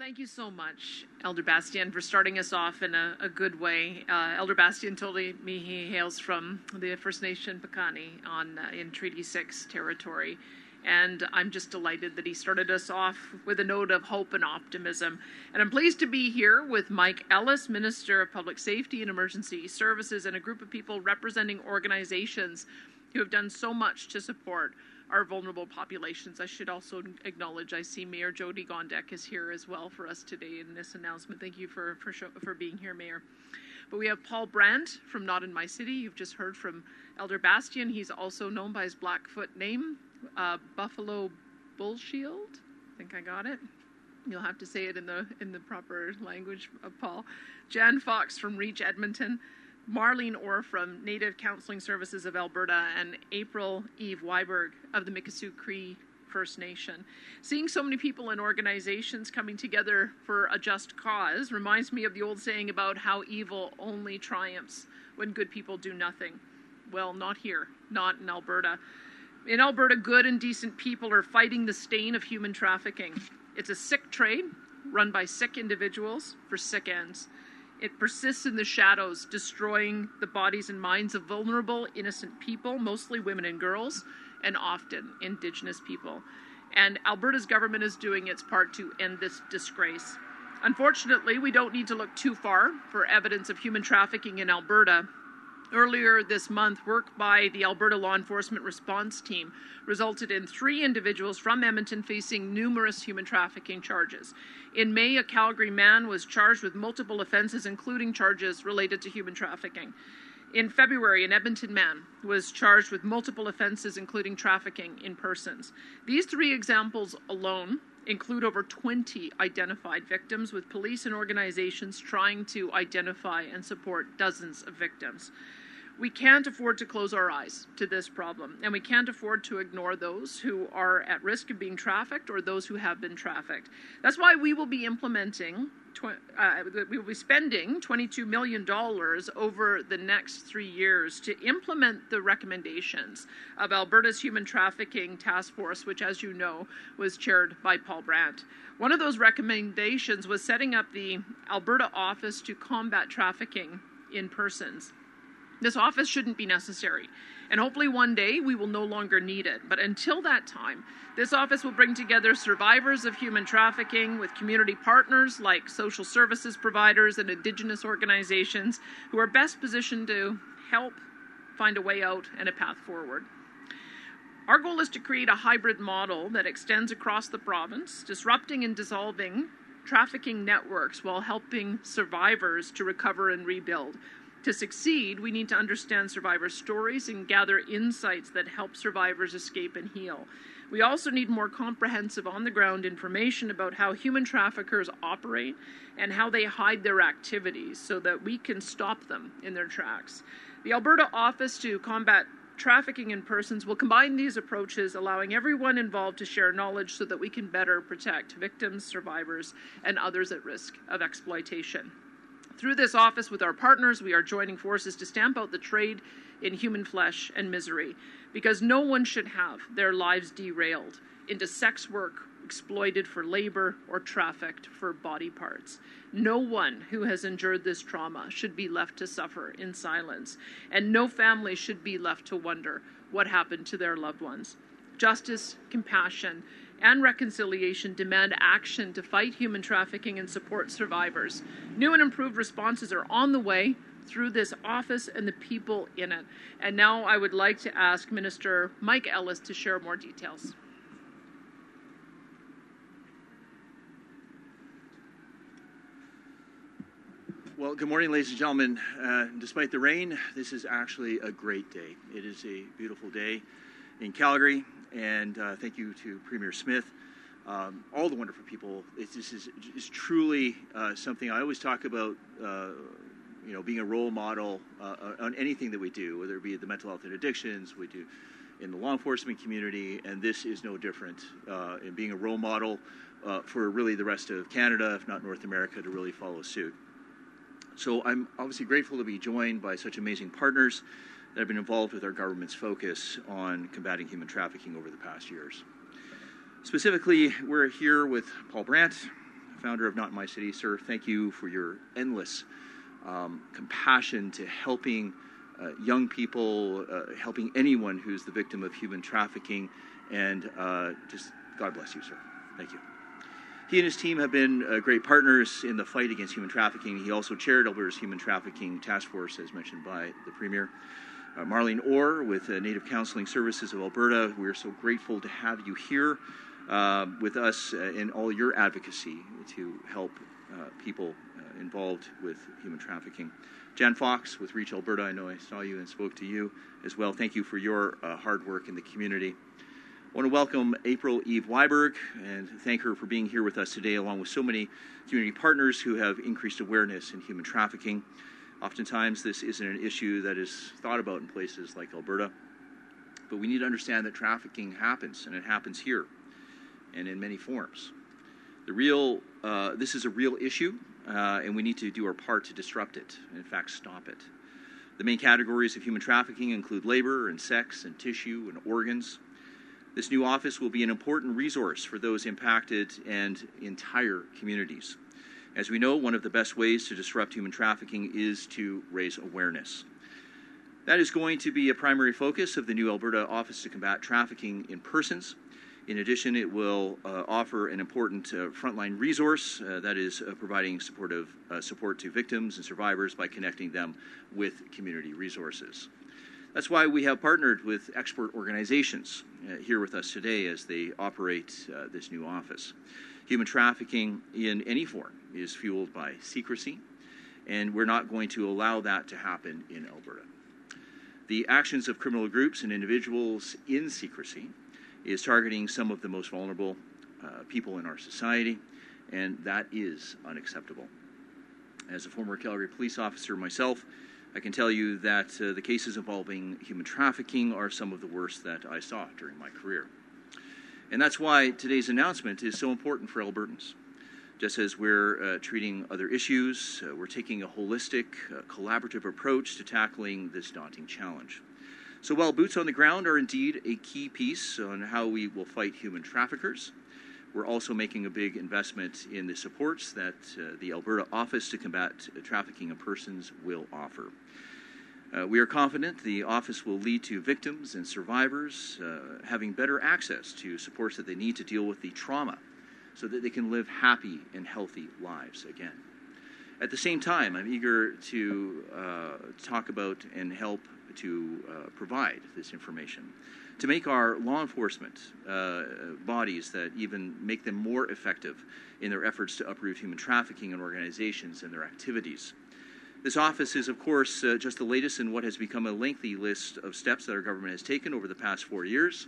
thank you so much, Elder Bastian, for starting us off in a, a good way. Uh, Elder Bastian told me he hails from the First Nation Piikani on uh, in Treaty Six territory, and I'm just delighted that he started us off with a note of hope and optimism. And I'm pleased to be here with Mike Ellis, Minister of Public Safety and Emergency Services, and a group of people representing organizations who have done so much to support our vulnerable populations. I should also acknowledge I see Mayor Jyoti Gondek is here as well for us today in this announcement. Thank you for for, show, for being here, Mayor. But we have Paul Brandt from Not in My City. You've just heard from Elder Bastien. He's also known by his Blackfoot name, uh, Buffalo Bullshield. I think I got it. You'll have to say it in the in the proper language, of Paul. Jan Fox from Reach Edmonton. Marlene Orr from Native Counseling Services of Alberta, and April Eve Wiberg of the Mikisew Cree First Nation. Seeing so many people and organizations coming together for a just cause reminds me of the old saying about how evil only triumphs when good people do nothing. Well, not here, not in Alberta. In Alberta, good and decent people are fighting the stain of human trafficking. It's a sick trade run by sick individuals for sick ends. It persists in the shadows, destroying the bodies and minds of vulnerable, innocent people, mostly women and girls, and often Indigenous people. And Alberta's government is doing its part to end this disgrace. Unfortunately, we don't need to look too far for evidence of human trafficking in Alberta Earlier this month, work by the Alberta Law Enforcement Response Team resulted in three individuals from Edmonton facing numerous human trafficking charges. In May, a Calgary man was charged with multiple offenses, including charges related to human trafficking. In February, an Edmonton man was charged with multiple offenses, including trafficking in persons. These three examples alone include over 20 identified victims, with police and organizations trying to identify and support dozens of victims. We can't afford to close our eyes to this problem, and we can't afford to ignore those who are at risk of being trafficked or those who have been trafficked. That's why we will be implementing, uh, we will be spending $22 million over the next three years to implement the recommendations of Alberta's Human Trafficking Task Force, which, as you know, was chaired by Paul Brandt. One of those recommendations was setting up the Alberta Office to Combat Trafficking in Persons. This office shouldn't be necessary. And hopefully one day we will no longer need it. But until that time, this office will bring together survivors of human trafficking with community partners like social services providers and Indigenous organizations who are best positioned to help find a way out and a path forward. Our goal is to create a hybrid model that extends across the province, disrupting and dissolving trafficking networks while helping survivors to recover and rebuild to succeed, we need to understand survivors' stories and gather insights that help survivors escape and heal. We also need more comprehensive on the ground information about how human traffickers operate and how they hide their activities so that we can stop them in their tracks. The Alberta Office to Combat Trafficking in Persons will combine these approaches, allowing everyone involved to share knowledge so that we can better protect victims, survivors, and others at risk of exploitation. Through this office with our partners, we are joining forces to stamp out the trade in human flesh and misery because no one should have their lives derailed into sex work, exploited for labor, or trafficked for body parts. No one who has endured this trauma should be left to suffer in silence, and no family should be left to wonder what happened to their loved ones. Justice, compassion, and reconciliation demand action to fight human trafficking and support survivors. New and improved responses are on the way through this office and the people in it. And now I would like to ask Minister Mike Ellis to share more details. Well, good morning, ladies and gentlemen. Uh, despite the rain, this is actually a great day. It is a beautiful day in Calgary, and uh, thank you to Premier Smith, um, all the wonderful people. It's, this is, truly uh, something I always talk about. Uh, you know, being a role model uh, on anything that we do, whether it be the mental health and addictions, we do in the law enforcement community, and this is no different uh, in being a role model uh, for really the rest of Canada, if not North America, to really follow suit. So I'm obviously grateful to be joined by such amazing partners that have been involved with our government's focus on combating human trafficking over the past years. Specifically, we're here with Paul Brandt founder of Not in My City. Sir, thank you for your endless um, compassion to helping uh, young people, uh, helping anyone who's the victim of human trafficking, and uh, just God bless you, sir. Thank you. He and his team have been uh, great partners in the fight against human trafficking. He also chaired Alberta's Human Trafficking Task Force, as mentioned by the Premier. Uh, Marlene Orr with uh, Native Counseling Services of Alberta, we are so grateful to have you here uh, with us uh, in all your advocacy to help people involved with human trafficking. Jan Fox with Reach Alberta, I know I saw you and spoke to you as well. Thank you for your hard work in the community. I want to welcome April Eve Wiberg and thank her for being here with us today, along with so many community partners who have increased awareness in human trafficking. Oftentimes, this isn't an issue that is thought about in places like Alberta, but we need to understand that trafficking happens, and it happens here and in many forms. The real, uh, this is a real issue, uh, and we need to do our part to disrupt it, and in fact, stop it. The main categories of human trafficking include labor and sex and tissue and organs. This new office will be an important resource for those impacted and entire communities. As we know, one of the best ways to disrupt human trafficking is to raise awareness. That is going to be a primary focus of the new Alberta Office to Combat Trafficking in Persons. In addition, it will uh, offer an important uh, frontline resource uh, that is uh, providing supportive uh, support to victims and survivors by connecting them with community resources. That's why we have partnered with expert organizations uh, here with us today as they operate this new office. Human trafficking in any form is fueled by secrecy, and we're not going to allow that to happen in Alberta. The actions of criminal groups and individuals in secrecy is targeting some of the most vulnerable uh, people in our society, and that is unacceptable. As a former Calgary police officer myself, I can tell you that uh, the cases involving human trafficking are some of the worst that I saw during my career. And that's why today's announcement is so important for Albertans. Just as we're uh, treating other issues, uh, we're taking a holistic, uh, collaborative approach to tackling this daunting challenge. So, while boots on the ground are indeed a key piece on how we will fight human traffickers, we're also making a big investment in the supports that uh, the Alberta Office to Combat Trafficking of Persons will offer. Uh, we are confident the office will lead to victims and survivors uh, having better access to supports that they need to deal with the trauma so that they can live happy and healthy lives again. At the same time, I'm eager to uh, talk about and help to uh, provide this information to make our law enforcement uh, bodies that even make them more effective in their efforts to uproot human trafficking and organizations and their activities. This office is, of course, uh, just the latest in what has become a lengthy list of steps that our government has taken over the past four years.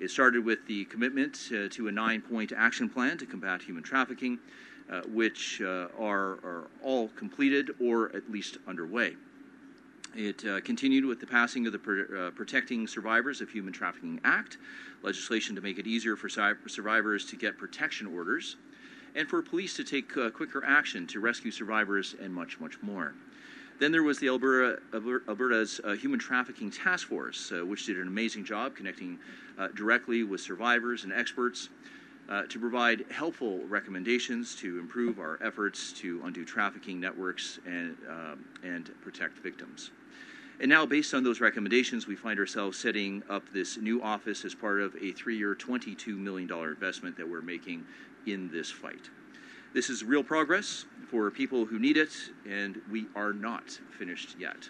It started with the commitment uh, to a nine point action plan to combat human trafficking, uh, which uh, are, are all completed or at least underway. It uh, continued with the passing of the Pro- uh, Protecting Survivors of Human Trafficking Act, legislation to make it easier for survivors to get protection orders, and for police to take uh, quicker action to rescue survivors, and much, much more. Then there was the Alberta, Alberta's uh, Human Trafficking Task Force, uh, which did an amazing job connecting uh, directly with survivors and experts to provide helpful recommendations to improve our efforts to undo trafficking networks and, um, and protect victims. And now, based on those recommendations, we find ourselves setting up this new office as part of a three year, $22 million investment that we're making in this fight. This is real progress for people who need it, and we are not finished yet.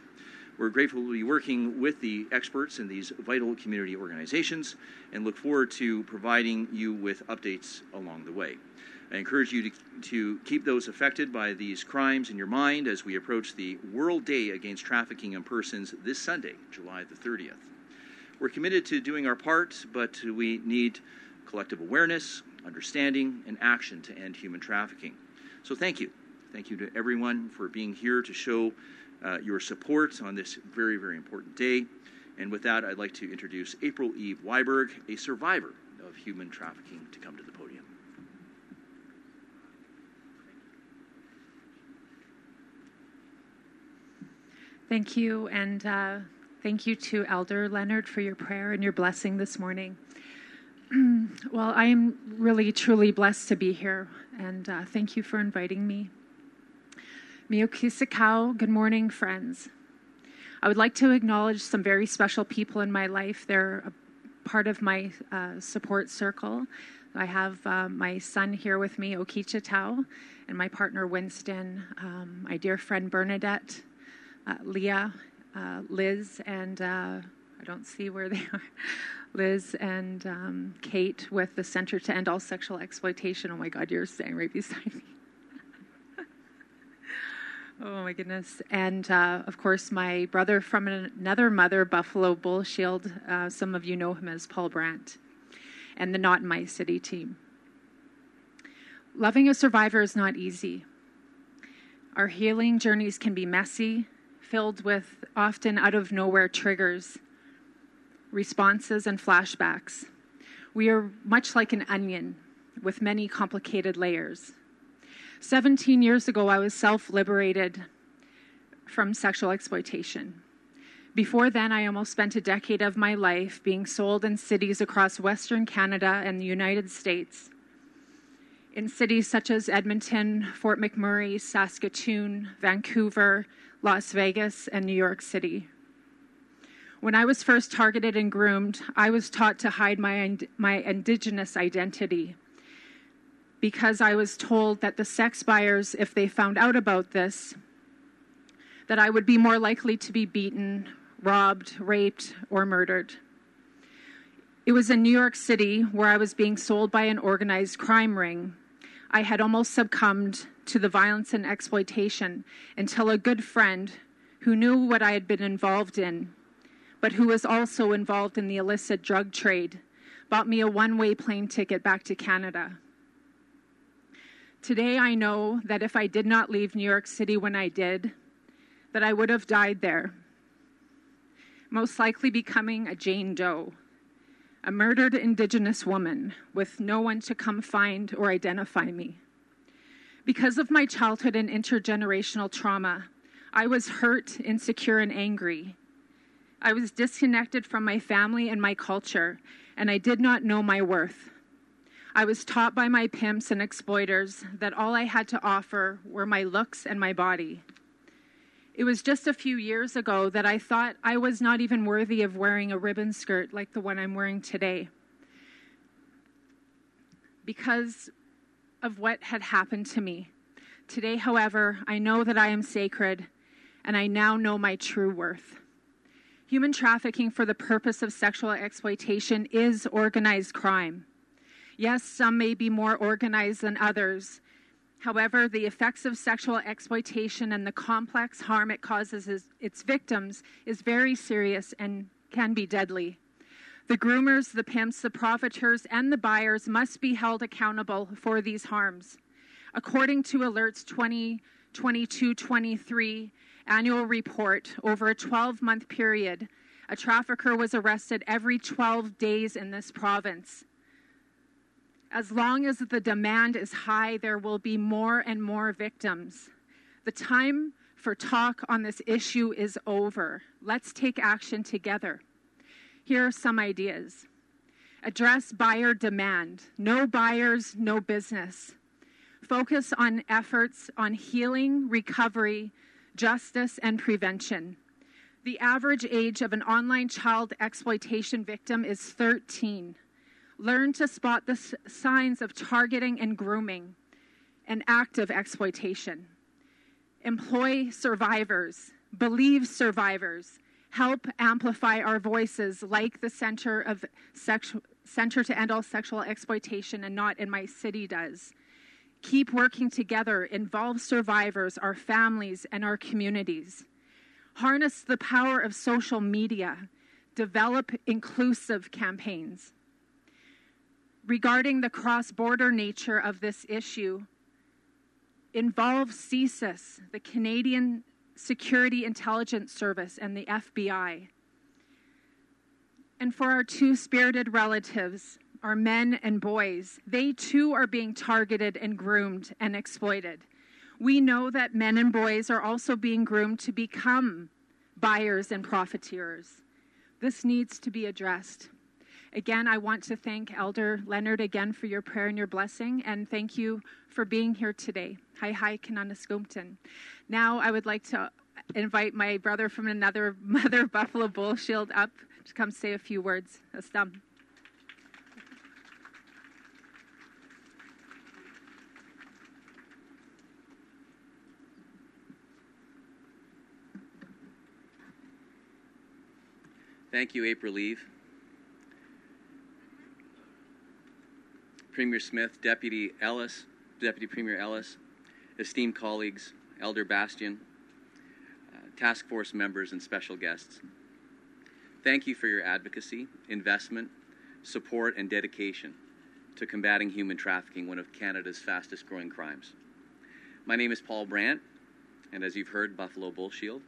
We're grateful to be working with the experts in these vital community organizations and look forward to providing you with updates along the way. I encourage you to, to keep those affected by these crimes in your mind as we approach the World Day Against Trafficking in Persons this Sunday, July the 30th. We're committed to doing our part, but we need collective awareness, understanding, and action to end human trafficking. So thank you. Thank you to everyone for being here to show uh, your support on this very, very important day. And with that, I'd like to introduce April Eve Wiberg, a survivor of human trafficking, to come to the podium. Thank you, and uh, thank you to Elder Leonard for your prayer and your blessing this morning. well, I am really, truly blessed to be here, and uh, thank you for inviting me. Miyokisakau, good morning, friends. I would like to acknowledge some very special people in my life. They're a part of my uh, support circle. I have uh, my son here with me, Okicha Tao, and my partner Winston, um, my dear friend Bernadette, uh, Leah, uh, Liz, and uh, I don't see where they are. Liz and um, Kate with the Center to End All Sexual Exploitation. Oh my God, you're staying right beside me. oh my goodness. And uh, of course, my brother from another mother, Buffalo Bull Shield. Uh, some of you know him as Paul Brandt and the Not in My City team. Loving a survivor is not easy. Our healing journeys can be messy, filled with often out of nowhere triggers, responses, and flashbacks. We are much like an onion with many complicated layers. 17 years ago, I was self liberated from sexual exploitation. Before then, I almost spent a decade of my life being sold in cities across Western Canada and the United States. In cities such as Edmonton, Fort McMurray, Saskatoon, Vancouver, Las Vegas, and New York City. When I was first targeted and groomed, I was taught to hide my, my indigenous identity because I was told that the sex buyers, if they found out about this, that I would be more likely to be beaten, robbed, raped, or murdered. It was in New York City where I was being sold by an organized crime ring. I had almost succumbed to the violence and exploitation until a good friend who knew what I had been involved in, but who was also involved in the illicit drug trade, bought me a one way plane ticket back to Canada. Today, I know that if I did not leave New York City when I did, that I would have died there most likely becoming a Jane Doe, a murdered Indigenous woman with no one to come find or identify me. Because of my childhood and intergenerational trauma, I was hurt, insecure, and angry. I was disconnected from my family and my culture, and I did not know my worth. I was taught by my pimps and exploiters that all I had to offer were my looks and my body. It was just a few years ago that I thought I was not even worthy of wearing a ribbon skirt like the one I'm wearing today. Because of what had happened to me. Today, however, I know that I am sacred and I now know my true worth. Human trafficking for the purpose of sexual exploitation is organized crime. Yes, some may be more organized than others, However, the effects of sexual exploitation and the complex harm it causes its victims is very serious and can be deadly. The groomers, the pimps, the profiteers, and the buyers must be held accountable for these harms. According to Alert's 2022 23 annual report, over a 12 month period, a trafficker was arrested every 12 days in this province. As long as the demand is high, there will be more and more victims. The time for talk on this issue is over. Let's take action together. Here are some ideas address buyer demand. No buyers, no business. Focus on efforts on healing, recovery, justice, and prevention. The average age of an online child exploitation victim is 13. Learn to spot the signs of targeting and grooming and active exploitation. Employ survivors, believe survivors, help amplify our voices like the Center of Sexu- Center to End All Sexual Exploitation and Not in My City does. Keep working together, involve survivors, our families, and our communities. Harness the power of social media. Develop inclusive campaigns regarding the cross border nature of this issue involve CSIS, the Canadian Security Intelligence Service, and the FBI. And for our two spirited relatives, our men and boys, they too are being targeted and groomed and exploited. We know that men and boys are also being groomed to become buyers and profiteers. This needs to be addressed. Again, I want to thank Elder Leonard again for your prayer and your blessing, and thank you for being here today. Hi, hi, Kananaskoomton. Now, I would like to invite my brother from another Mother Buffalo Bull Shield up to come say a few words. Astam. Thank you, April Eve. Premier Smith, Deputy Ellis, Deputy Premier Ellis, esteemed colleagues, Elder Bastian, uh, task force members, and special guests. Thank you for your advocacy, investment, support, and dedication to combating human trafficking, one of Canada's fastest growing crimes. My name is Paul Brandt, and as you've heard, Buffalo Bull Shield.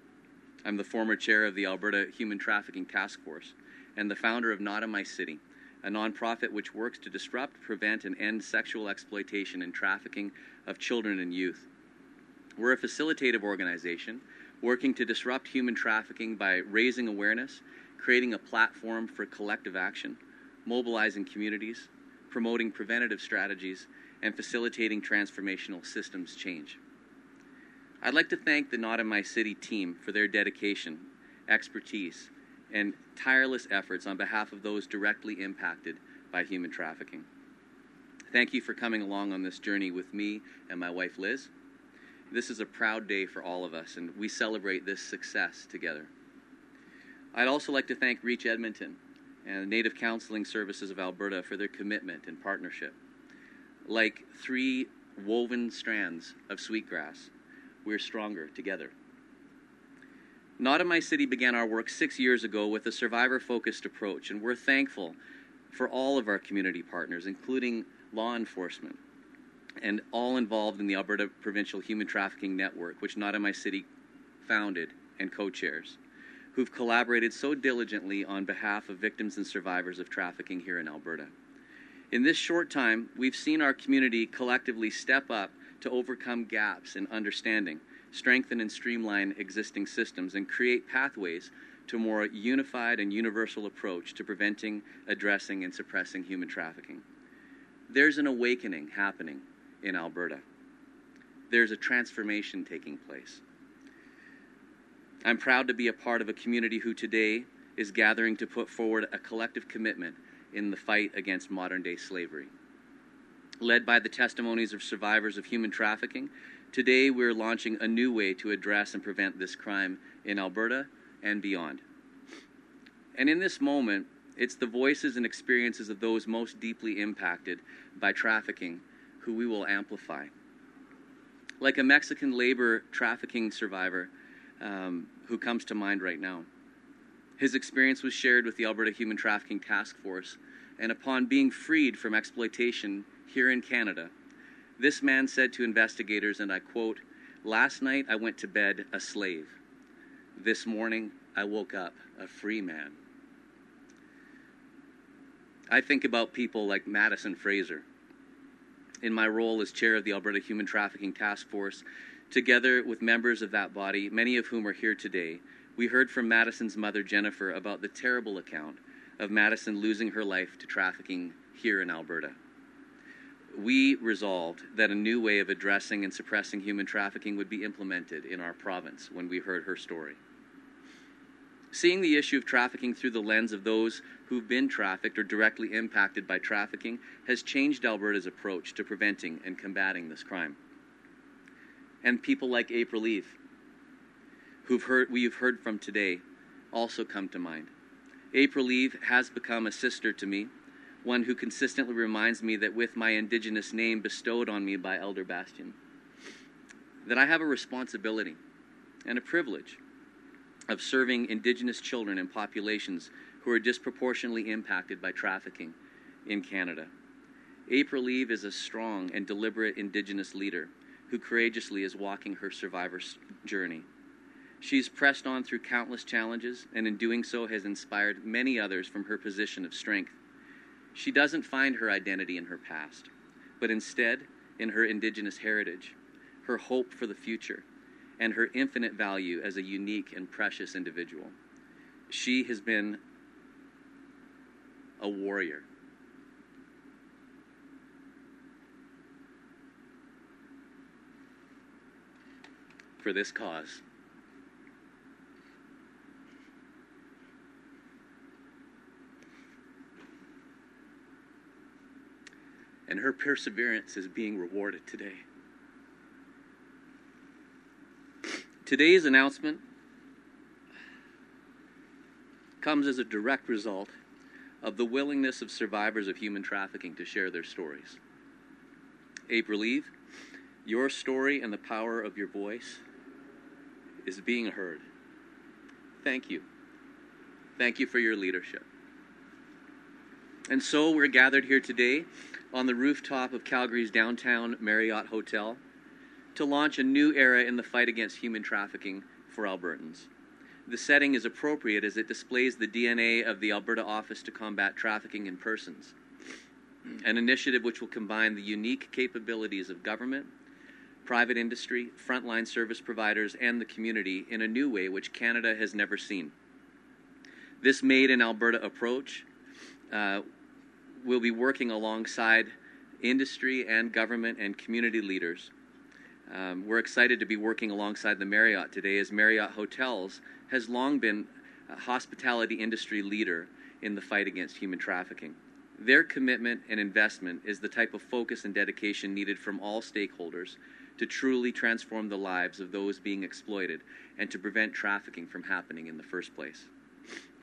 I'm the former chair of the Alberta Human Trafficking Task Force and the founder of Not in My City, a nonprofit which works to disrupt, prevent, and end sexual exploitation and trafficking of children and youth. We're a facilitative organization working to disrupt human trafficking by raising awareness, creating a platform for collective action, mobilizing communities, promoting preventative strategies, and facilitating transformational systems change. I'd like to thank the Not in My City team for their dedication, expertise, and tireless efforts on behalf of those directly impacted by human trafficking. Thank you for coming along on this journey with me and my wife Liz. This is a proud day for all of us, and we celebrate this success together. I'd also like to thank Reach Edmonton and the Native Counseling Services of Alberta for their commitment and partnership. Like three woven strands of sweetgrass, we're stronger together. Not in My City began our work six years ago with a survivor focused approach, and we're thankful for all of our community partners, including law enforcement and all involved in the Alberta Provincial Human Trafficking Network, which Not in My City founded and co chairs, who've collaborated so diligently on behalf of victims and survivors of trafficking here in Alberta. In this short time, we've seen our community collectively step up to overcome gaps in understanding, strengthen and streamline existing systems, and create pathways to a more unified and universal approach to preventing, addressing, and suppressing human trafficking. There's an awakening happening in Alberta. There's a transformation taking place. I'm proud to be a part of a community who today is gathering to put forward a collective commitment in the fight against modern day slavery led by the testimonies of survivors of human trafficking. Today, we're launching a new way to address and prevent this crime in Alberta and beyond. And in this moment, it's the voices and experiences of those most deeply impacted by trafficking who we will amplify. Like a Mexican labor trafficking survivor um, who comes to mind right now. His experience was shared with the Alberta Human Trafficking Task Force, and upon being freed from exploitation, here in Canada. This man said to investigators, and I quote, Last night I went to bed a slave. This morning I woke up a free man. I think about people like Madison Fraser. In my role as chair of the Alberta Human Trafficking Task Force, together with members of that body, many of whom are here today, we heard from Madison's mother, Jennifer, about the terrible account of Madison losing her life to trafficking here in Alberta we resolved that a new way of addressing and suppressing human trafficking would be implemented in our province when we heard her story. Seeing the issue of trafficking through the lens of those who've been trafficked or directly impacted by trafficking has changed Alberta's approach to preventing and combating this crime. And people like April Eve, who've heard, we've heard from today, also come to mind. April Eve has become a sister to me one who consistently reminds me that with my indigenous name bestowed on me by Elder Bastian, that I have a responsibility and a privilege of serving indigenous children and populations who are disproportionately impacted by trafficking in Canada. April Eve is a strong and deliberate indigenous leader who courageously is walking her survivor's journey. She's pressed on through countless challenges and in doing so has inspired many others from her position of strength she doesn't find her identity in her past, but instead in her Indigenous heritage, her hope for the future, and her infinite value as a unique and precious individual. She has been a warrior. For this cause. And her perseverance is being rewarded today. Today's announcement comes as a direct result of the willingness of survivors of human trafficking to share their stories. April Eve, your story and the power of your voice is being heard. Thank you. Thank you for your leadership. And so we're gathered here today on the rooftop of Calgary's downtown Marriott Hotel to launch a new era in the fight against human trafficking for Albertans. The setting is appropriate as it displays the DNA of the Alberta Office to Combat Trafficking in Persons, an initiative which will combine the unique capabilities of government, private industry, frontline service providers, and the community in a new way which Canada has never seen. This Made in Alberta approach uh, will be working alongside industry and government and community leaders. Um, we're excited to be working alongside the Marriott today as Marriott Hotels has long been a hospitality industry leader in the fight against human trafficking. Their commitment and investment is the type of focus and dedication needed from all stakeholders to truly transform the lives of those being exploited and to prevent trafficking from happening in the first place.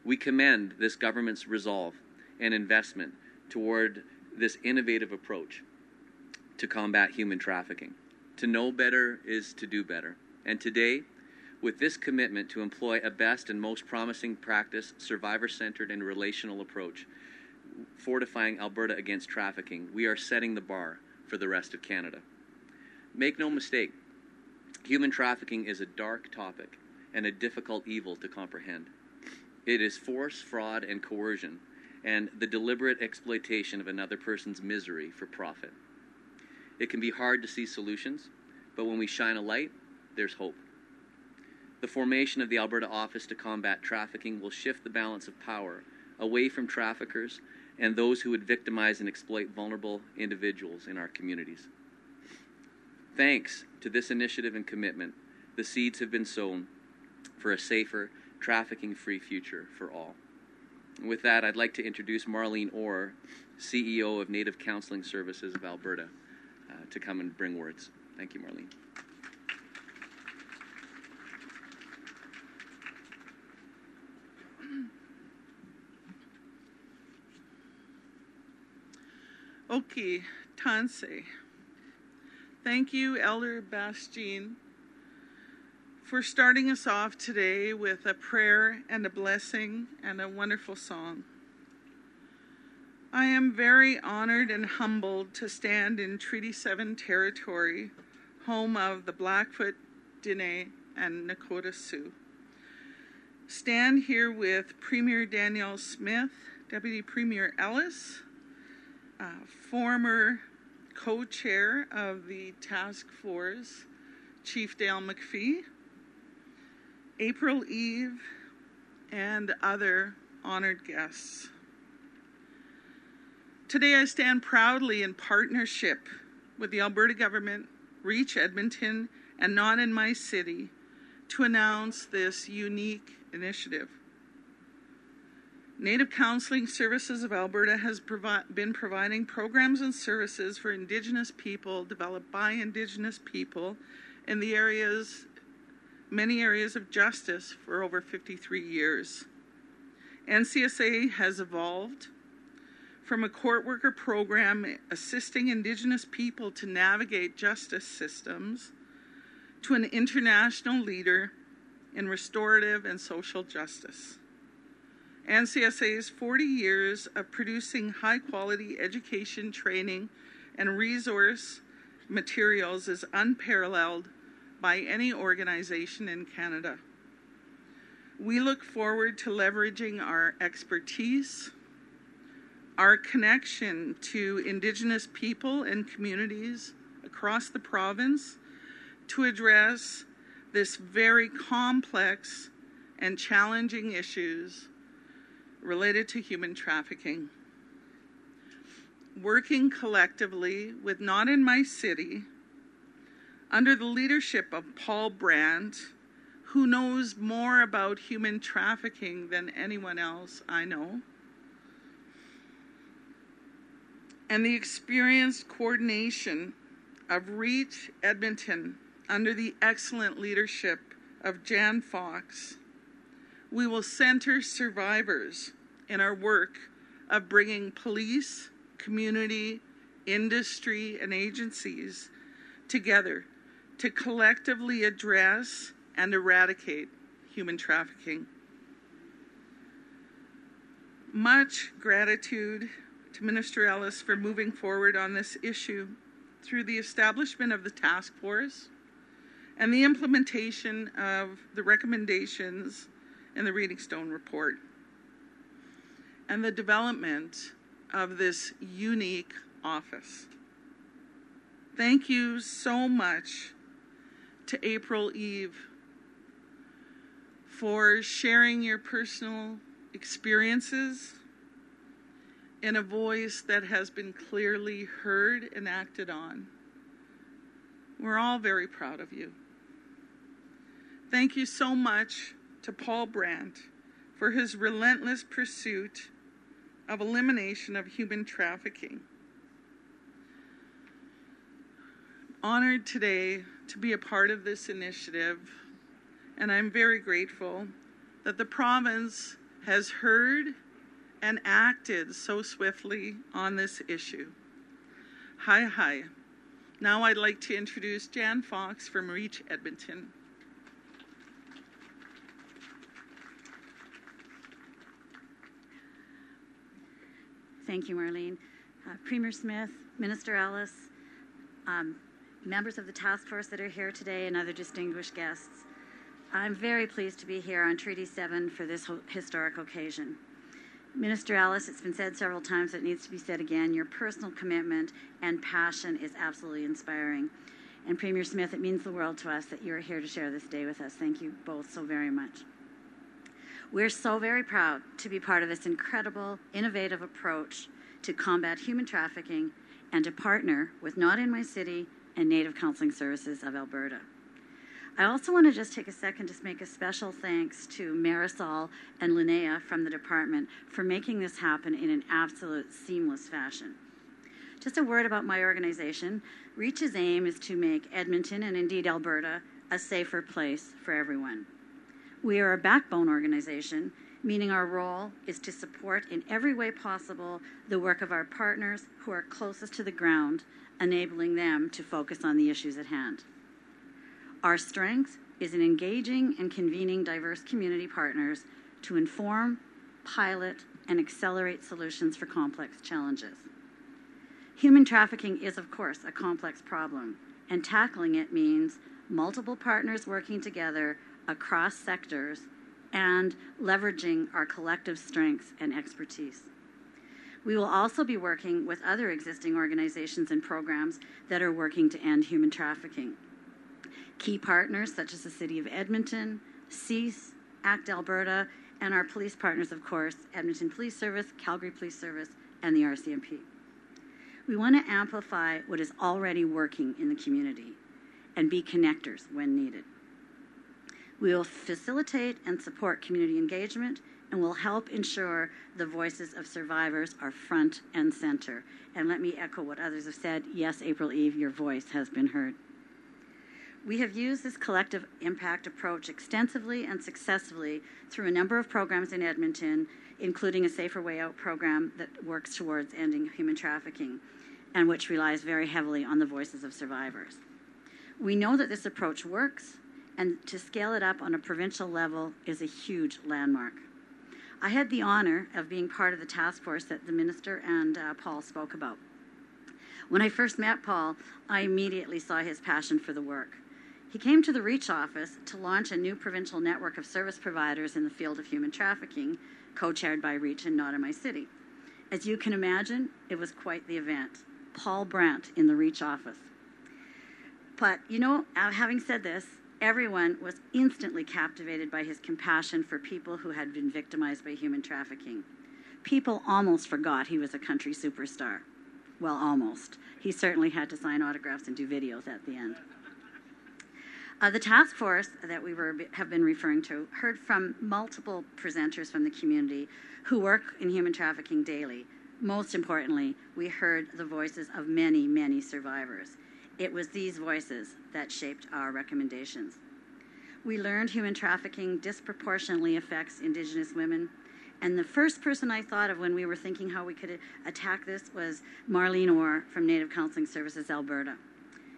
We commend this government's resolve and investment toward this innovative approach to combat human trafficking. To know better is to do better. And today, with this commitment to employ a best and most promising practice, survivor centered and relational approach, fortifying Alberta against trafficking, we are setting the bar for the rest of Canada. Make no mistake, human trafficking is a dark topic and a difficult evil to comprehend. It is force, fraud, and coercion, and the deliberate exploitation of another person's misery for profit. It can be hard to see solutions, but when we shine a light, there's hope. The formation of the Alberta Office to Combat Trafficking will shift the balance of power away from traffickers and those who would victimize and exploit vulnerable individuals in our communities. Thanks to this initiative and commitment, the seeds have been sown for a safer, trafficking free future for all. With that, I'd like to introduce Marlene Orr, CEO of Native Counseling Services of Alberta, uh, to come and bring words. Thank you, Marlene. Okay, Tanse. Thank you, Elder Bastien, for starting us off today with a prayer and a blessing and a wonderful song. I am very honored and humbled to stand in Treaty 7 territory, home of the Blackfoot, Dene, and Nakota Sioux. Stand here with Premier Danielle Smith, Deputy Premier Ellis, uh, former co chair of the task force, Chief Dale McFee, April Eve, and other honored guests. Today, I stand proudly in partnership with the Alberta government, Reach Edmonton, and Not in My City to announce this unique initiative. Native Counseling Services of Alberta has provi- been providing programs and services for Indigenous people developed by Indigenous people in the areas, many areas of justice for over 53 years. NCSA has evolved from a court worker program assisting Indigenous people to navigate justice systems to an international leader in restorative and social justice. NCSA's 40 years of producing high quality education, training, and resource materials is unparalleled by any organization in Canada. We look forward to leveraging our expertise, our connection to Indigenous people and communities across the province to address this very complex and challenging issues related to human trafficking. working collectively with Not in My City under the leadership of Paul Brandt, who knows more about human trafficking than anyone else I know, and the experienced coordination of REACH Edmonton under the excellent leadership of Jan Fox, we will center survivors in our work of bringing police, community, industry, and agencies together to collectively address and eradicate human trafficking. Much gratitude to Minister Ellis for moving forward on this issue through the establishment of the task force and the implementation of the recommendations in the Reading Stone report and the development of this unique office. Thank you so much to April Eve for sharing your personal experiences in a voice that has been clearly heard and acted on. We're all very proud of you. Thank you so much to Paul Brandt for his relentless pursuit of elimination of human trafficking. Honored today to be a part of this initiative, and I'm very grateful that the province has heard and acted so swiftly on this issue. Hi, hi. Now I'd like to introduce Jan Fox from Reach Edmonton. Thank you, Marlene. Uh, Premier Smith, Minister Ellis, um, members of the task force that are here today, and other distinguished guests. I'm very pleased to be here on Treaty 7 for this historic occasion. Minister Ellis, it's been said several times, it needs to be said again. Your personal commitment and passion is absolutely inspiring. And Premier Smith, it means the world to us that you are here to share this day with us. Thank you both so very much. We're so very proud to be part of this incredible, innovative approach to combat human trafficking and to partner with Not in My City and Native Counseling Services of Alberta. I also want to just take a second to make a special thanks to Marisol and Linnea from the department for making this happen in an absolute seamless fashion. Just a word about my organization. REACH's aim is to make Edmonton and indeed Alberta a safer place for everyone. We are a backbone organization, meaning our role is to support in every way possible the work of our partners who are closest to the ground, enabling them to focus on the issues at hand. Our strength is in engaging and convening diverse community partners to inform, pilot, and accelerate solutions for complex challenges. Human trafficking is, of course, a complex problem, and tackling it means multiple partners working together across sectors and leveraging our collective strengths and expertise. We will also be working with other existing organizations and programs that are working to end human trafficking. Key partners such as the City of Edmonton, CEASE, ACT Alberta, and our police partners, of course, Edmonton Police Service, Calgary Police Service, and the RCMP. We want to amplify what is already working in the community and be connectors when needed. We will facilitate and support community engagement and will help ensure the voices of survivors are front and center. And let me echo what others have said. Yes, April Eve, your voice has been heard. We have used this collective impact approach extensively and successfully through a number of programs in Edmonton, including a Safer Way Out program that works towards ending human trafficking and which relies very heavily on the voices of survivors. We know that this approach works, and to scale it up on a provincial level is a huge landmark. I had the honor of being part of the task force that the minister and uh, Paul spoke about. When I first met Paul, I immediately saw his passion for the work. He came to the REACH office to launch a new provincial network of service providers in the field of human trafficking, co chaired by REACH and Not in My City. As you can imagine, it was quite the event. Paul Brandt in the REACH office. But, you know, uh, having said this, everyone was instantly captivated by his compassion for people who had been victimized by human trafficking. People almost forgot he was a country superstar. Well, almost. He certainly had to sign autographs and do videos at the end. Uh, the task force that we were, have been referring to heard from multiple presenters from the community who work in human trafficking daily. Most importantly, we heard the voices of many, many survivors. It was these voices that shaped our recommendations. We learned human trafficking disproportionately affects Indigenous women. And the first person I thought of when we were thinking how we could attack this was Marlene Orr from Native Counseling Services Alberta.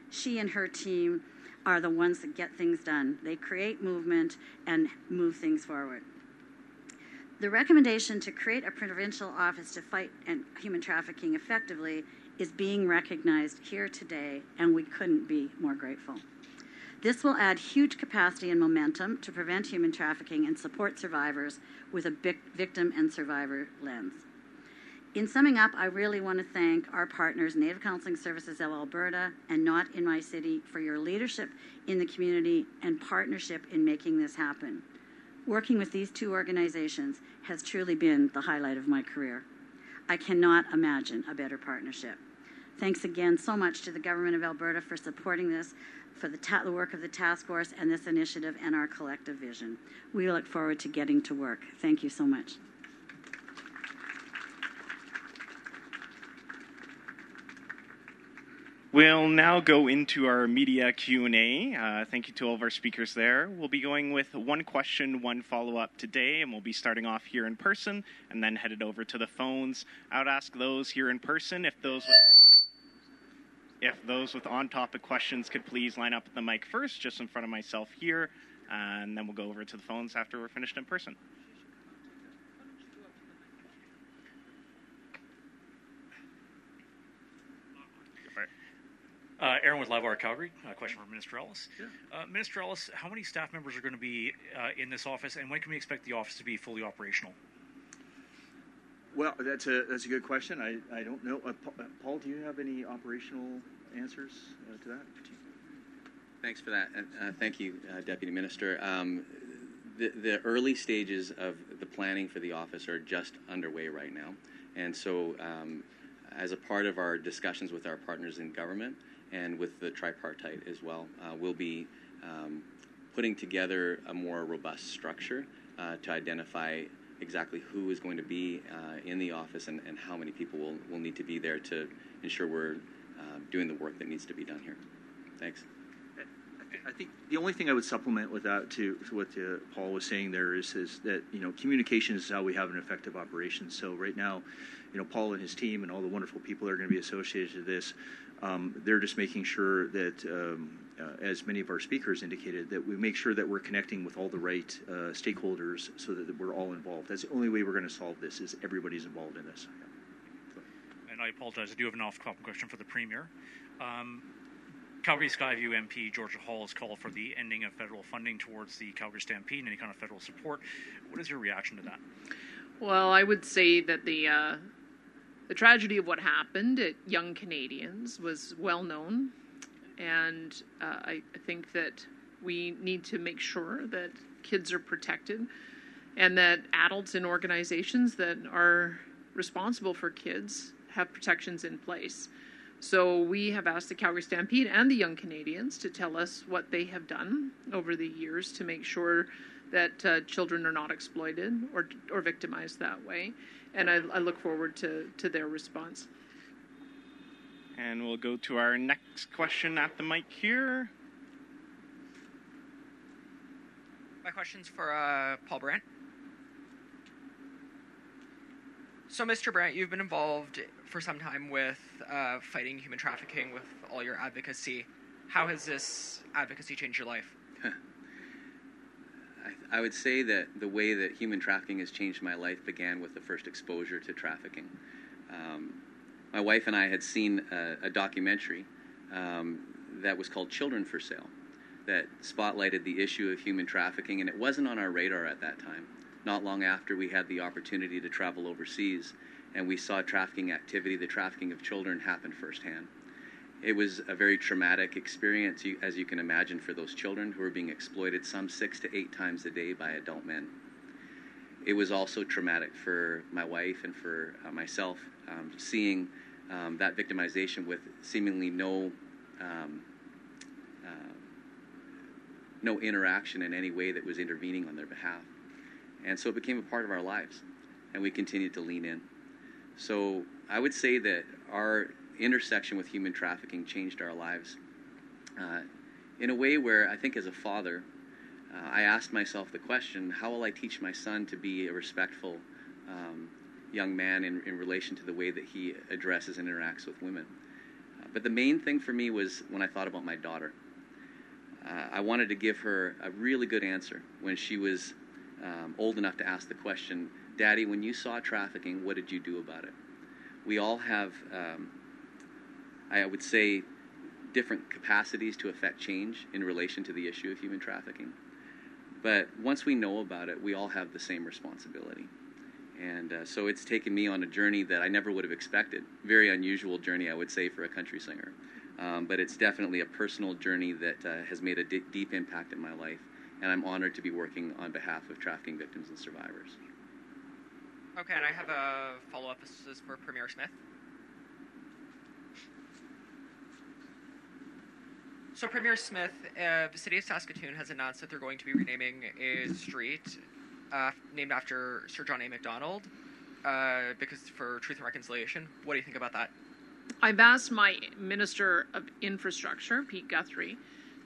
She and her team are the ones that get things done. They create movement and move things forward. The recommendation to create a provincial office to fight human trafficking effectively is being recognized here today, and we couldn't be more grateful. This will add huge capacity and momentum to prevent human trafficking and support survivors with a victim and survivor lens. In summing up, I really want to thank our partners, Native Counseling Services of Alberta and Not in My City, for your leadership in the community and partnership in making this happen. Working with these two organizations has truly been the highlight of my career. I cannot imagine a better partnership. Thanks again so much to the Government of Alberta for supporting this, for the, ta- the, work of the task force and this initiative and our collective vision. We look forward to getting to work. Thank you so much. We'll now go into our media Q&A. Uh, thank you to all of our speakers there. We'll be going with one question, one follow-up today, and we'll be starting off here in person and then headed over to the phones. I would ask those here in person if those if those with on-topic questions could please line up at the mic first, just in front of myself here, and then we'll go over to the phones after we're finished in person. Uh, Aaron with Live Calgary. Uh, question for Minister Ellis. Uh, Minister Ellis, how many staff members are going to be uh, in this office, and when can we expect the office to be fully operational? Well, that's a that's a good question. I, I don't know. Uh, uh, Paul, do you have any operational answers to that? Thanks for that. thank you, Deputy Minister. Um, the, the early stages of the planning for the office are just underway right now. And so, um, as a part of our discussions with our partners in government, and with the tripartite as well. Uh, we'll be um, putting together a more robust structure uh, to identify exactly who is going to be uh, in the office and, and, how many people will, will need to be there to ensure we're uh, doing the work that needs to be done here. Thanks. I think the only thing I would supplement with that to, to what uh, Paul was saying there is, is that you know communication is how we have an effective operation. So right now, you know Paul and his team and all the wonderful people that are going to be associated with this um, they're just making sure that, um, uh, as many of our speakers indicated, that we make sure that we're connecting with all the right uh, stakeholders so that we're all involved. That's the only way we're going to solve this is everybody's involved in this. Yeah. And I apologize. I do have an off-topic question for the Premier. Um, Calgary Skyview MP George Chahal has called for the ending of federal funding towards the Calgary Stampede and any kind of federal support. What is your reaction to that? Well, I would say that the uh, the tragedy of what happened at Young Canadians was well known, and uh, I, I think that we need to make sure that kids are protected and that adults in organizations that are responsible for kids have protections in place. So we have asked the Calgary Stampede and the Young Canadians to tell us what they have done over the years to make sure that uh, children are not exploited or or victimized that way and I, I look forward to, to their response. And we'll go to our next question at the mic here. My question's for uh, Paul Brandt. So, Mr. Brandt, you've been involved for some time with uh, fighting human trafficking with all your advocacy. How has this advocacy changed your life? I, I would say that the way that human trafficking has changed my life began with the first exposure to trafficking. Um, my wife and I had seen a, a documentary um, that was called Children for Sale that spotlighted the issue of human trafficking, and it wasn't on our radar at that time. Not long after we had the opportunity to travel overseas, and we saw trafficking activity, the trafficking of children, happen firsthand it was a very traumatic experience, as you can imagine, for those children who were being exploited some six to eight times a day by adult men. It was also traumatic for my wife and for uh, myself, um, seeing um, that victimization with seemingly no um, uh, no interaction in any way that was intervening on their behalf. And so it became a part of our lives, and we continued to lean in. So I would say that our intersection with human trafficking changed our lives uh, in a way where I think as a father, uh, I asked myself the question how will I teach my son to be a respectful um, young man in, in relation to the way that he addresses and interacts with women? Uh, but the main thing for me was when I thought about my daughter. Uh, I wanted to give her a really good answer when she was um, old enough to ask the question Daddy, when you saw trafficking, what did you do about it? We all have, um, I would say, different capacities to affect change in relation to the issue of human trafficking. But once we know about it, we all have the same responsibility. And uh, so it's taken me on a journey that I never would have expected. Very unusual journey, I would say, for a country singer. Um, but it's definitely a personal journey that uh, has made a d- deep impact in my life. And I'm honored to be working on behalf of trafficking victims and survivors. Okay, and I have a follow up. This is for Premier Smith. So, Premier Smith, uh, the city of Saskatoon has announced that they're going to be renaming a street uh, named after Sir John A. Macdonald uh, because for Truth and Reconciliation. What do you think about that? I've asked my Minister of Infrastructure, Pete Guthrie,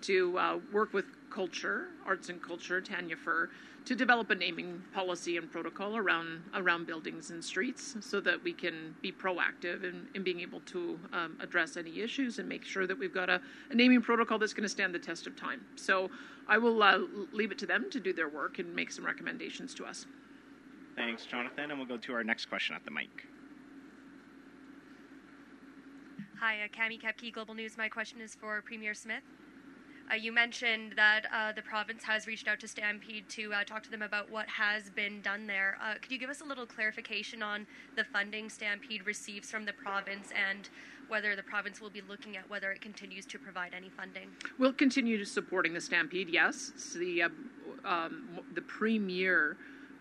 to uh, work with culture, arts and culture, Tanya Fir, to develop a naming policy and protocol around around buildings and streets, so that we can be proactive in, in being able to um, address any issues and make sure that we've got a, a naming protocol that's going to stand the test of time. So I will uh, leave it to them to do their work and make some recommendations to us. Thanks, Jonathan, and we'll go to our next question at the mic. Hi, uh, Cami Kepke, Global News. My question is for Premier Smith. Uh, you mentioned that uh, the province has reached out to Stampede to uh, talk to them about what has been done there. Uh, could you give us a little clarification on the funding Stampede receives from the province and whether the province will be looking at whether it continues to provide any funding? We'll continue to supporting the Stampede. Yes, it's the uh, um, the premier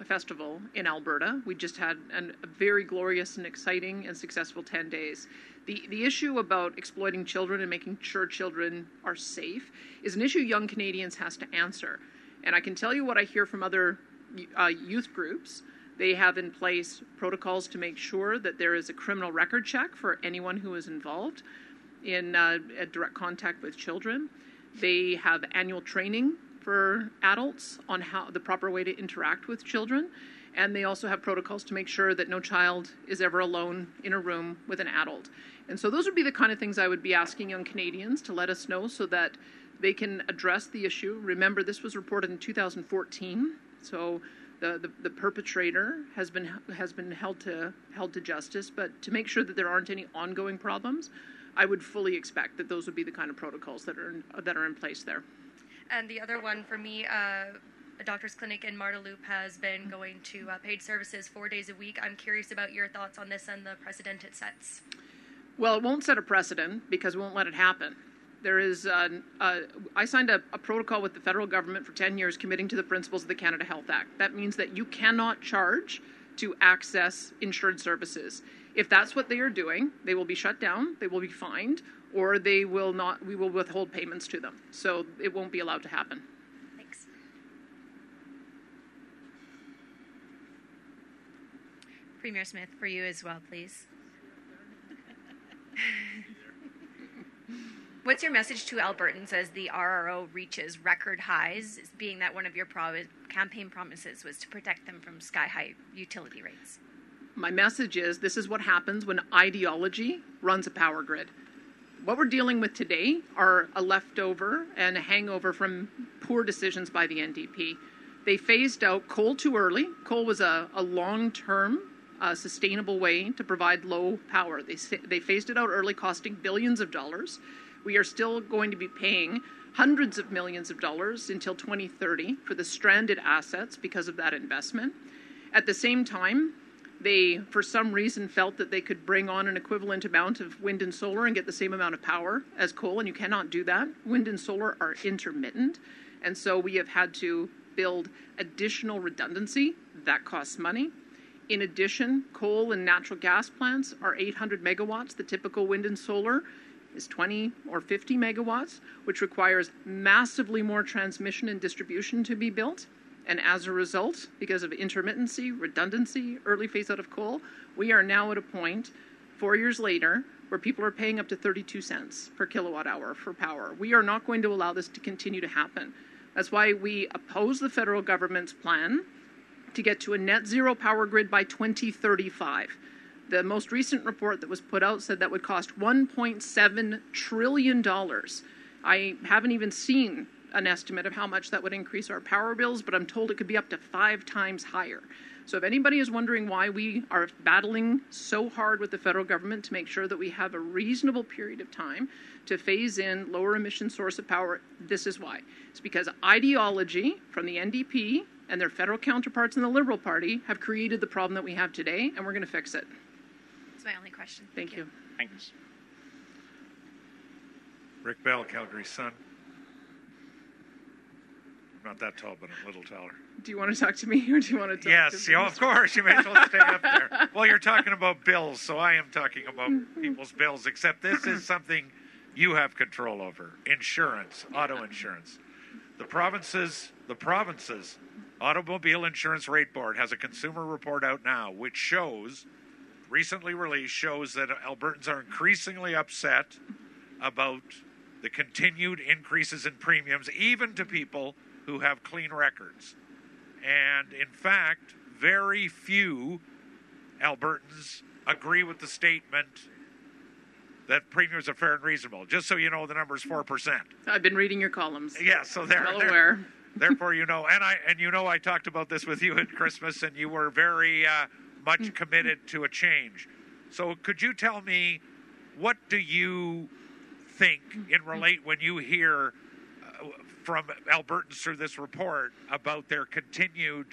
festival in Alberta. We just had an, a very glorious and exciting and successful 10 days. The, the issue about exploiting children and making sure children are safe is an issue young Canadians has to answer. And I can tell you what I hear from other uh, youth groups. They have in place protocols to make sure that there is a criminal record check for anyone who is involved in uh, direct contact with children. They have annual training for adults on how the proper way to interact with children. And they also have protocols to make sure that no child is ever alone in a room with an adult. And so those would be the kind of things I would be asking young Canadians to let us know so that they can address the issue. Remember, this was reported in 2014, so the, the, the, perpetrator has been has been held to held to justice. But to make sure that there aren't any ongoing problems, I would fully expect that those would be the kind of protocols that are in, that are in place there. And the other one for me, uh, a doctor's clinic in Marda Loop has been going to uh, paid services four days a week. I'm curious about your thoughts on this and the precedent it sets. Well, it won't set a precedent because we won't let it happen. There is, uh, uh, I signed a, a, protocol with the federal government for 10 years committing to the principles of the Canada Health Act. That means that you cannot charge to access insured services. If that's what they are doing, they will be shut down, they will be fined, or they will not, we will withhold payments to them. So it won't be allowed to happen. Thanks. Premier Smith, for you as well, please. What's your message to Albertans as the RRO reaches record highs, being that one of your campaign promises was to protect them from sky high utility rates? My message is this is what happens when ideology runs a power grid. What we're dealing with today are a leftover and a hangover from poor decisions by the NDP. They phased out coal too early. Coal was a, a long term uh, sustainable way to provide low power. They, they phased it out early, costing billions of dollars. We are still going to be paying hundreds of millions of dollars until 2030 for the stranded assets because of that investment. At the same time, they, for some reason, felt that they could bring on an equivalent amount of wind and solar and get the same amount of power as coal, and you cannot do that. Wind and solar are intermittent, and so we have had to build additional redundancy. That costs money. In addition, coal and natural gas plants are 800 megawatts. The typical wind and solar is 20 or 50 megawatts, which requires massively more transmission and distribution to be built. And as a result, because of intermittency, redundancy, early phase out of coal, we are now at a point, four years later, where people are paying up to 32 cents per kilowatt hour for power. We are not going to allow this to continue to happen. That's why we oppose the federal government's plan to get to a net zero power grid by 2035. The most recent report that was put out said that would cost $1.7 trillion. I haven't even seen an estimate of how much that would increase our power bills, but I'm told it could be up to five times higher. So if anybody is wondering why we are battling so hard with the federal government to make sure that we have a reasonable period of time to phase in lower emission source of power, this is why. It's because ideology from the NDP and their federal counterparts in the Liberal Party have created the problem that we have today, and we're going to fix it. That's my only question. Thank, you. Thanks. Rick Bell, Calgary Sun. I'm not that tall, but I'm a little taller. Do you want to talk to me or do you want to talk Yes, to yeah, of course. You may as well stay up there. Well, you're talking about bills, so I am talking about people's bills, except this is something you have control over insurance, auto insurance. The provinces, the provinces Automobile Insurance Rate Board has a consumer report out now which shows, recently released, shows that Albertans are increasingly upset about the continued increases in premiums, even to people who have clean records. And in fact, very few Albertans agree with the statement that premiums are fair and reasonable. Just so you know, the number is 4%. I've been reading your columns. Yeah, so they're, well aware. Therefore you know and i and you know i talked about this with you at christmas and you were very uh, much committed to a change. So could you tell me what do you think in relate when you hear uh, from albertans through this report about their continued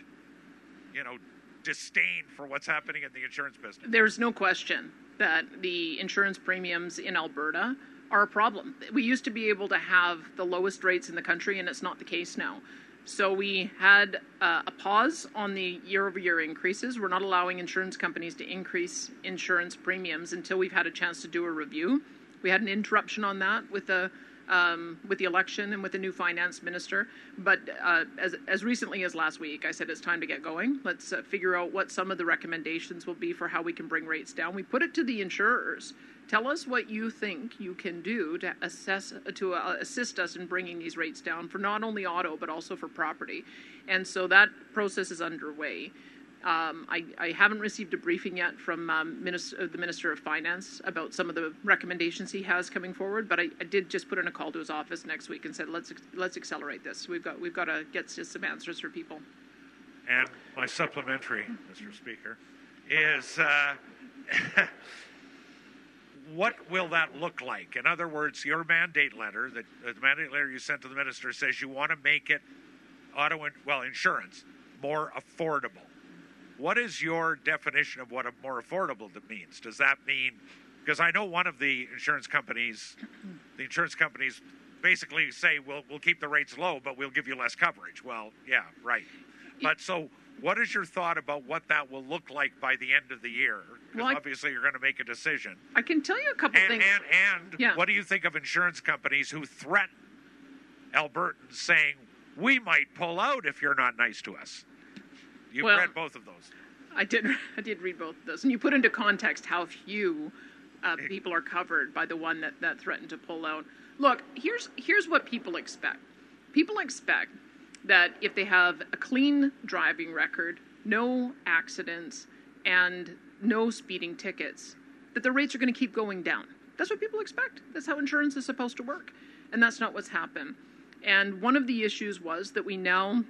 you know disdain for what's happening in the insurance business? There's no question that the insurance premiums in Alberta a problem. We used to be able to have the lowest rates in the country, and it's not the case now. So we had uh, a pause on the year-over-year increases. We're not allowing insurance companies to increase insurance premiums until we've had a chance to do a review. We had an interruption on that with the um, with the election and with the new finance minister. But uh, as, as recently as last week, I said it's time to get going. Let's uh, figure out what some of the recommendations will be for how we can bring rates down. We put it to the insurers. Tell us what you think you can do to assess to uh, assist us in bringing these rates down for not only auto but also for property. And so that process is underway. Um, I, I haven't received a briefing yet from um, minister, the Minister of Finance about some of the recommendations he has coming forward, but I, I did just put in a call to his office next week and said let's let's accelerate this. We've got we've got to get some answers for people. And my supplementary, Mr. Speaker, is uh, what will that look like? In other words, your mandate letter, that uh, the mandate letter you sent to the minister says you want to make it auto, in, well, insurance more affordable. What is your definition of what a more affordable means? Does that mean because I know one of the insurance companies, the insurance companies basically say we'll we'll keep the rates low, but we'll give you less coverage. Well, yeah, right. But so, what is your thought about what that will look like by the end of the year? Because Well, obviously you're going to make a decision. I can tell you a couple And things. and, and Yeah. what do you think of insurance companies who threaten Albertans saying we might pull out if you're not nice to us? You've Well- read both of those. I did. I did read both of those, and you put into context how few uh, people are covered by the one that, that threatened to pull out. Look, here's here's what people expect. People expect that if they have a clean driving record, no accidents, and no speeding tickets, that the rates are going to keep going down. That's what people expect. That's how insurance is supposed to work, and that's not what's happened. And one of the issues was that we now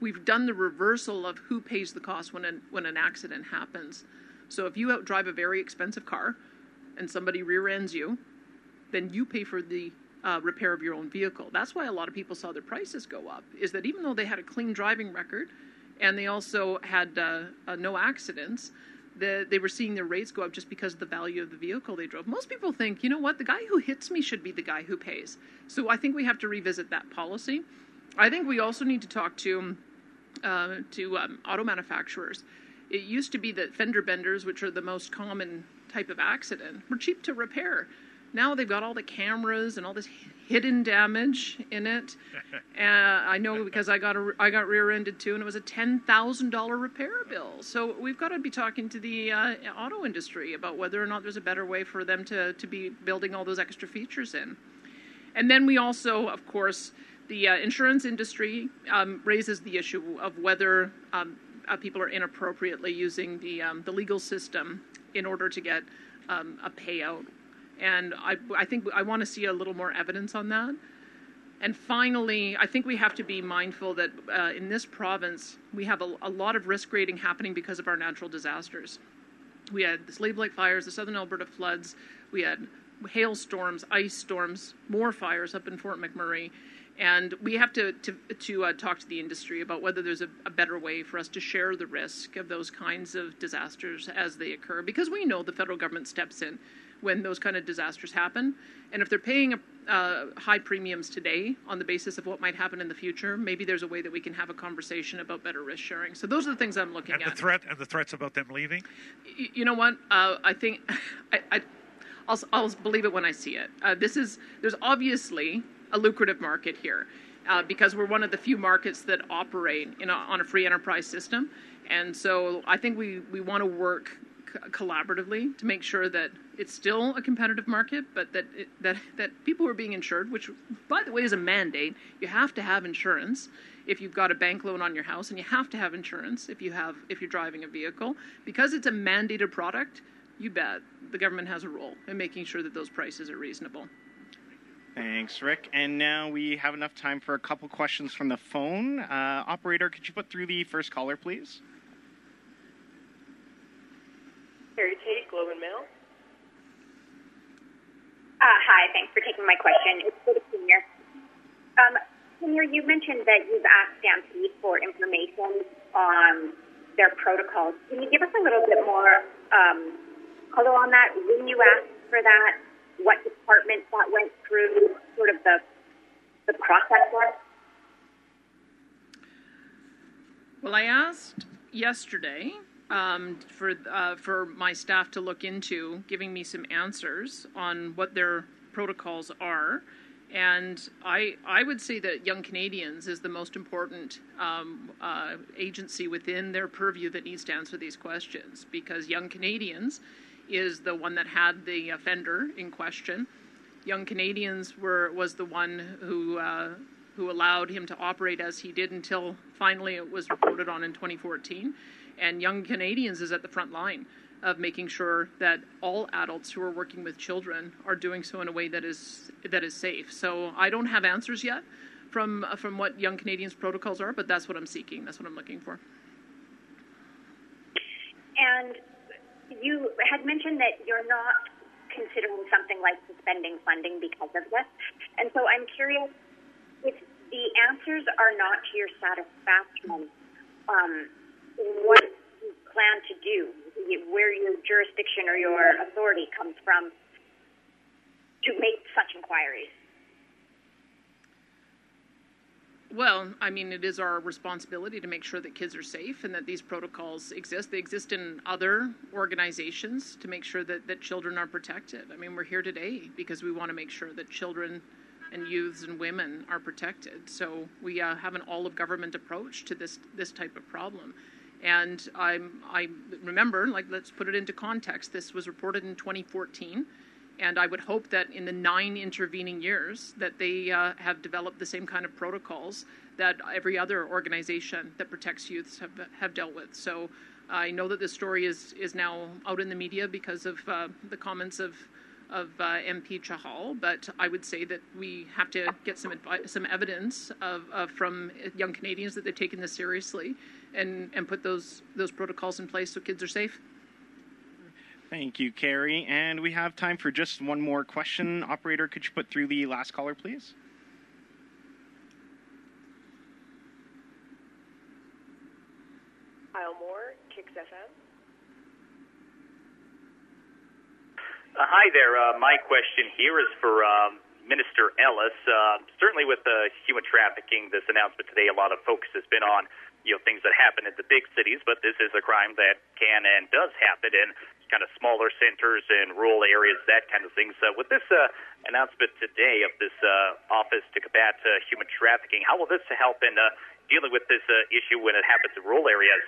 we've done the reversal of who pays the cost when an, when an accident happens. So if you out drive a very expensive car and somebody rear ends you, then you pay for the uh, repair of your own vehicle. That's why a lot of people saw their prices go up. Is that even though they had a clean driving record, and they also had uh, uh, no accidents, the, they were seeing their rates go up just because of the value of the vehicle they drove. Most people think, you know what, the guy who hits me should be the guy who pays. So I think we have to revisit that policy. I think we also need to talk to uh, to um, auto manufacturers It used to be that fender benders, which are the most common type of accident, were cheap to repair. Now they've got all the cameras and all this hidden damage in it. uh, I know because I got a, I got rear-ended too, and it was a ten thousand dollar repair bill. So we've got to be talking to the uh, auto industry about whether or not there's a better way for them to to be building all those extra features in. And then we also, of course, the uh, insurance industry um, raises the issue of whether um, uh, people are inappropriately using the um, the legal system in order to get um, a payout. And I, I think I want to see a little more evidence on that. And finally, I think we have to be mindful that uh, in this province, we have a, a lot of risk grading happening because of our natural disasters. We had the Slave Lake fires, the Southern Alberta floods, we had hailstorms, ice storms, more fires up in Fort McMurray. And we have to, to, to uh, talk to the industry about whether there's a, a, better way for us to share the risk of those kinds of disasters as they occur, because we know the federal government steps in when those kind of disasters happen. And if they're paying uh, high premiums today on the basis of what might happen in the future, maybe there's a way that we can have a conversation about better risk sharing. So those are the things I'm looking and at. And the threat and the threats about them leaving. Y- you know what? Uh, I think I, I I'll, I'll, believe it when I see it. Uh, this is there's obviously a lucrative market here uh, because we're one of the few markets that operate a, on a free enterprise system, and so I think we we want to work collaboratively to make sure that it's still a competitive market, but that it, that that people are being insured, which by the way is a mandate. You have to have insurance if you've got a bank loan on your house, and you have to have insurance if you have if you're driving a vehicle because it's a mandated product. You bet the government has a role in making sure that those prices are reasonable. Thanks, Rick. And now we have enough time for a couple questions from the phone. Uh, operator, could you put through the first caller, please? Harry Globe and Mail. Uh, hi, thanks for taking my question. It's for the senior. Um, senior, you mentioned that you've asked Stampede for information on their protocols. Can you give us a little bit more um, color on that? When you asked for that, what department that went through, sort of the the process was? Well, I asked yesterday um, for uh, for my staff to look into, giving me some answers on what their protocols are. And I, I would say that Young Canadians is the most important um, uh, agency within their purview that needs to answer these questions because Young Canadians is the one that had the offender in question. Young Canadians were was the one who uh, who allowed him to operate as he did until finally it was reported on in 2014. And Young Canadians is at the front line of making sure that all adults who are working with children are doing so in a way that is that is safe. So I don't have answers yet from from what Young Canadians protocols are, but that's what I'm seeking. That's what I'm looking for. And you had mentioned that you're not considering something like suspending funding because of this. And so I'm curious if the answers are not to your satisfaction, um, what you plan to do, where your jurisdiction or your authority comes from to make such inquiries. Well, I mean, it is our responsibility to make sure that kids are safe and that these protocols exist. They exist in other organizations to make sure that, that children are protected. I mean, we're here today because we want to make sure that children and youths and women are protected. So we uh, have an all of government approach to this this type of problem. And I'm, I remember, like, let's put it into context. This was reported in 2014 and I would hope that in the nine intervening years that they uh, have developed the same kind of protocols that every other organization that protects youths have, have dealt with. So I know that this story is, is now out in the media because of uh, the comments of, of uh, MP Chahal, but I would say that we have to get some advi- some evidence of, of, from young Canadians that they've taken this seriously and, and put those, those protocols in place so kids are safe. Thank you, Carrie. And we have time for just one more question. Operator, could you put through the last caller, please? Kyle Moore, Kicks FM. Uh, hi there. Uh, my question here is for um, Minister Ellis. Uh, certainly, with the human trafficking, this announcement today, a lot of focus has been on you know things that happen in the big cities, but this is a crime that can and does happen in kind of smaller centers and rural areas, that kind of thing. So, with this uh, announcement today of this uh, office to combat uh, human trafficking, how will this help in uh, dealing with this uh, issue when it happens in rural areas?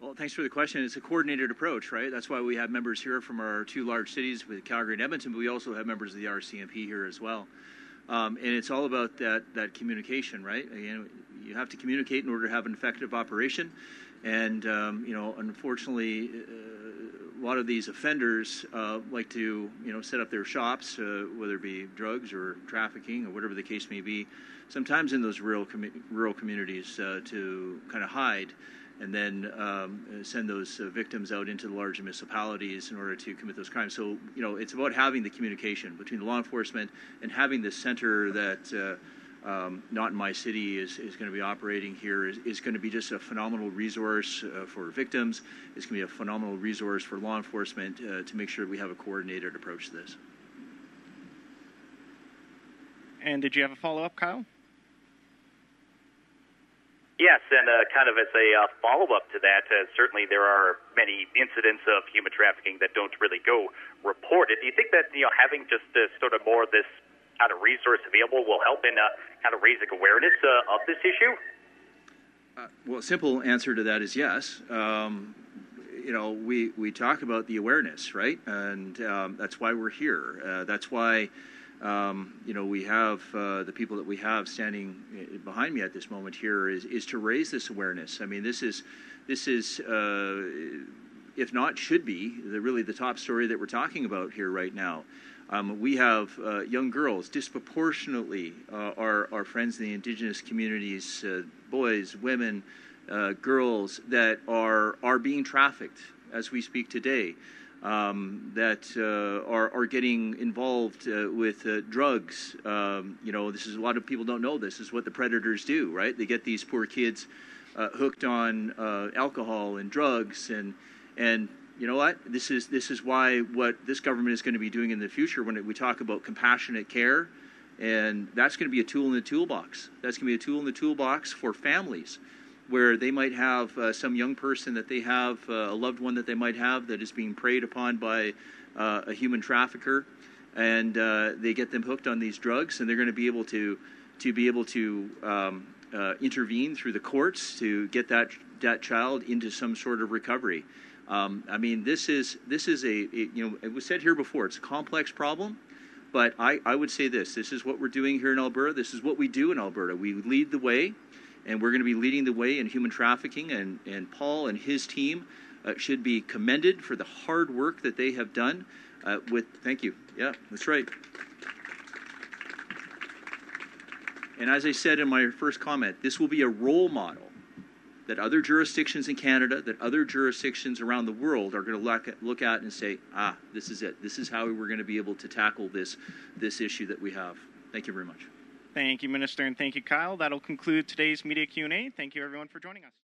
Well, thanks for the question. It's a coordinated approach, right? That's why we have members here from our two large cities with Calgary and Edmonton, but we also have members of the RCMP here as well. Um, and it's all about that, that communication, right? Again, you have to communicate in order to have an effective operation. And, um, you know, unfortunately, uh, a lot of these offenders uh, like to, you know, set up their shops, uh, whether it be drugs or trafficking or whatever the case may be, sometimes in those rural, commu- rural communities uh, to kind of hide and then um, send those uh, victims out into the large municipalities in order to commit those crimes. So, you know, it's about having the communication between the law enforcement and having this center that. Uh, um, not in my city is, is going to be operating here is, is going to be just a phenomenal resource uh, for victims. It's going to be a phenomenal resource for law enforcement uh, to make sure we have a coordinated approach to this. And did you have a follow up, Kyle? Yes, and uh, kind of as a uh, follow up to that, uh, certainly there are many incidents of human trafficking that don't really go reported. Do you think that you know having just uh, sort of more of this kind of resource available will help in uh, kind of raising awareness uh, of this issue? Uh, well, simple answer to that is yes. Um, you know, we, we talk about the awareness, right? And um, that's why we're here. Uh, that's why, um, you know, we have uh, the people that we have standing uh, behind me at this moment here is, is to raise this awareness. I mean, this is, this is, uh, if not, should be the, really the top story that we're talking about here right now. Um, we have uh, young girls, disproportionately, uh, our, our friends in the indigenous communities, uh, boys, women, uh, girls that are, are being trafficked as we speak today, um, that uh, are, are getting involved uh, with drugs. Um, you know, this is a lot of people don't know this. this is what the predators do, right? They get these poor kids hooked on alcohol and drugs and and you know what? This is this is why what this government is going to be doing in the future when we talk about compassionate care, and that's going to be a tool in the toolbox. That's going to be a tool in the toolbox for families, where they might have uh, some young person that they have, uh, a loved one that they might have that is being preyed upon by uh, a human trafficker, and uh, they get them hooked on these drugs, and they're going to be able to to be able to um, uh, intervene through the courts to get that that child into some sort of recovery. Um, I mean, this is this is a it, you know it was said here before. It's a complex problem, but I, I would say this: this is what we're doing here in Alberta. This is what we do in Alberta. We lead the way, and we're going to be leading the way in human trafficking. And and Paul and his team uh, should be commended for the hard work that they have done. Uh, with thank you. Yeah, that's right. And as I said in my first comment, this will be a role model that other jurisdictions in Canada, that other jurisdictions around the world are going to look at, look at and say, ah, this is it. This is how we're going to be able to tackle this, this issue that we have. Thank you very much. Thank you, Minister, and thank you, Kyle. That'll conclude today's media Q&A. Thank you, everyone, for joining us.